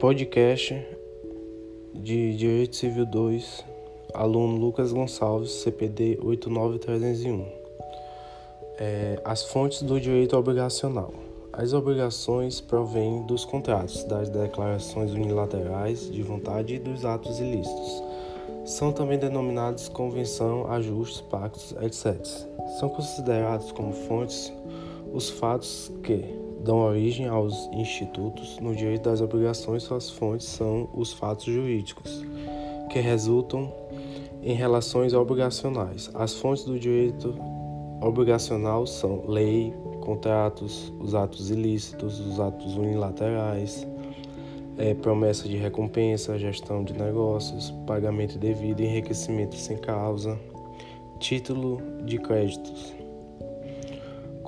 Podcast de Direito Civil 2, aluno Lucas Gonçalves, CPD 89301. É, as fontes do direito obrigacional. As obrigações provêm dos contratos, das declarações unilaterais de vontade e dos atos ilícitos. São também denominados convenção, ajustes, pactos, etc. São considerados como fontes os fatos que dão origem aos institutos no direito das obrigações. Suas fontes são os fatos jurídicos, que resultam em relações obrigacionais. As fontes do direito obrigacional são lei, contratos, os atos ilícitos, os atos unilaterais, é, promessa de recompensa, gestão de negócios, pagamento devido, enriquecimento sem causa, título de créditos.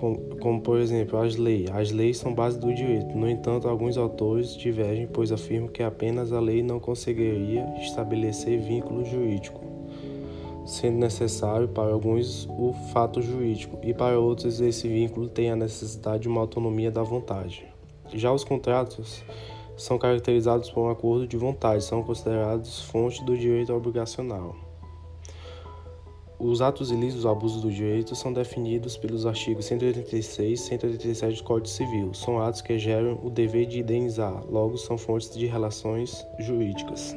Como, como, por exemplo as leis. As leis são base do direito. No entanto, alguns autores divergem, pois afirmam que apenas a lei não conseguiria estabelecer vínculo jurídico, sendo necessário para alguns o fato jurídico e para outros esse vínculo tem a necessidade de uma autonomia da vontade. Já os contratos são caracterizados por um acordo de vontade, são considerados fonte do direito obrigacional. Os atos ilícitos, abusos do direito, são definidos pelos artigos 186 e 187 do Código Civil. São atos que geram o dever de indenizar, logo são fontes de relações jurídicas.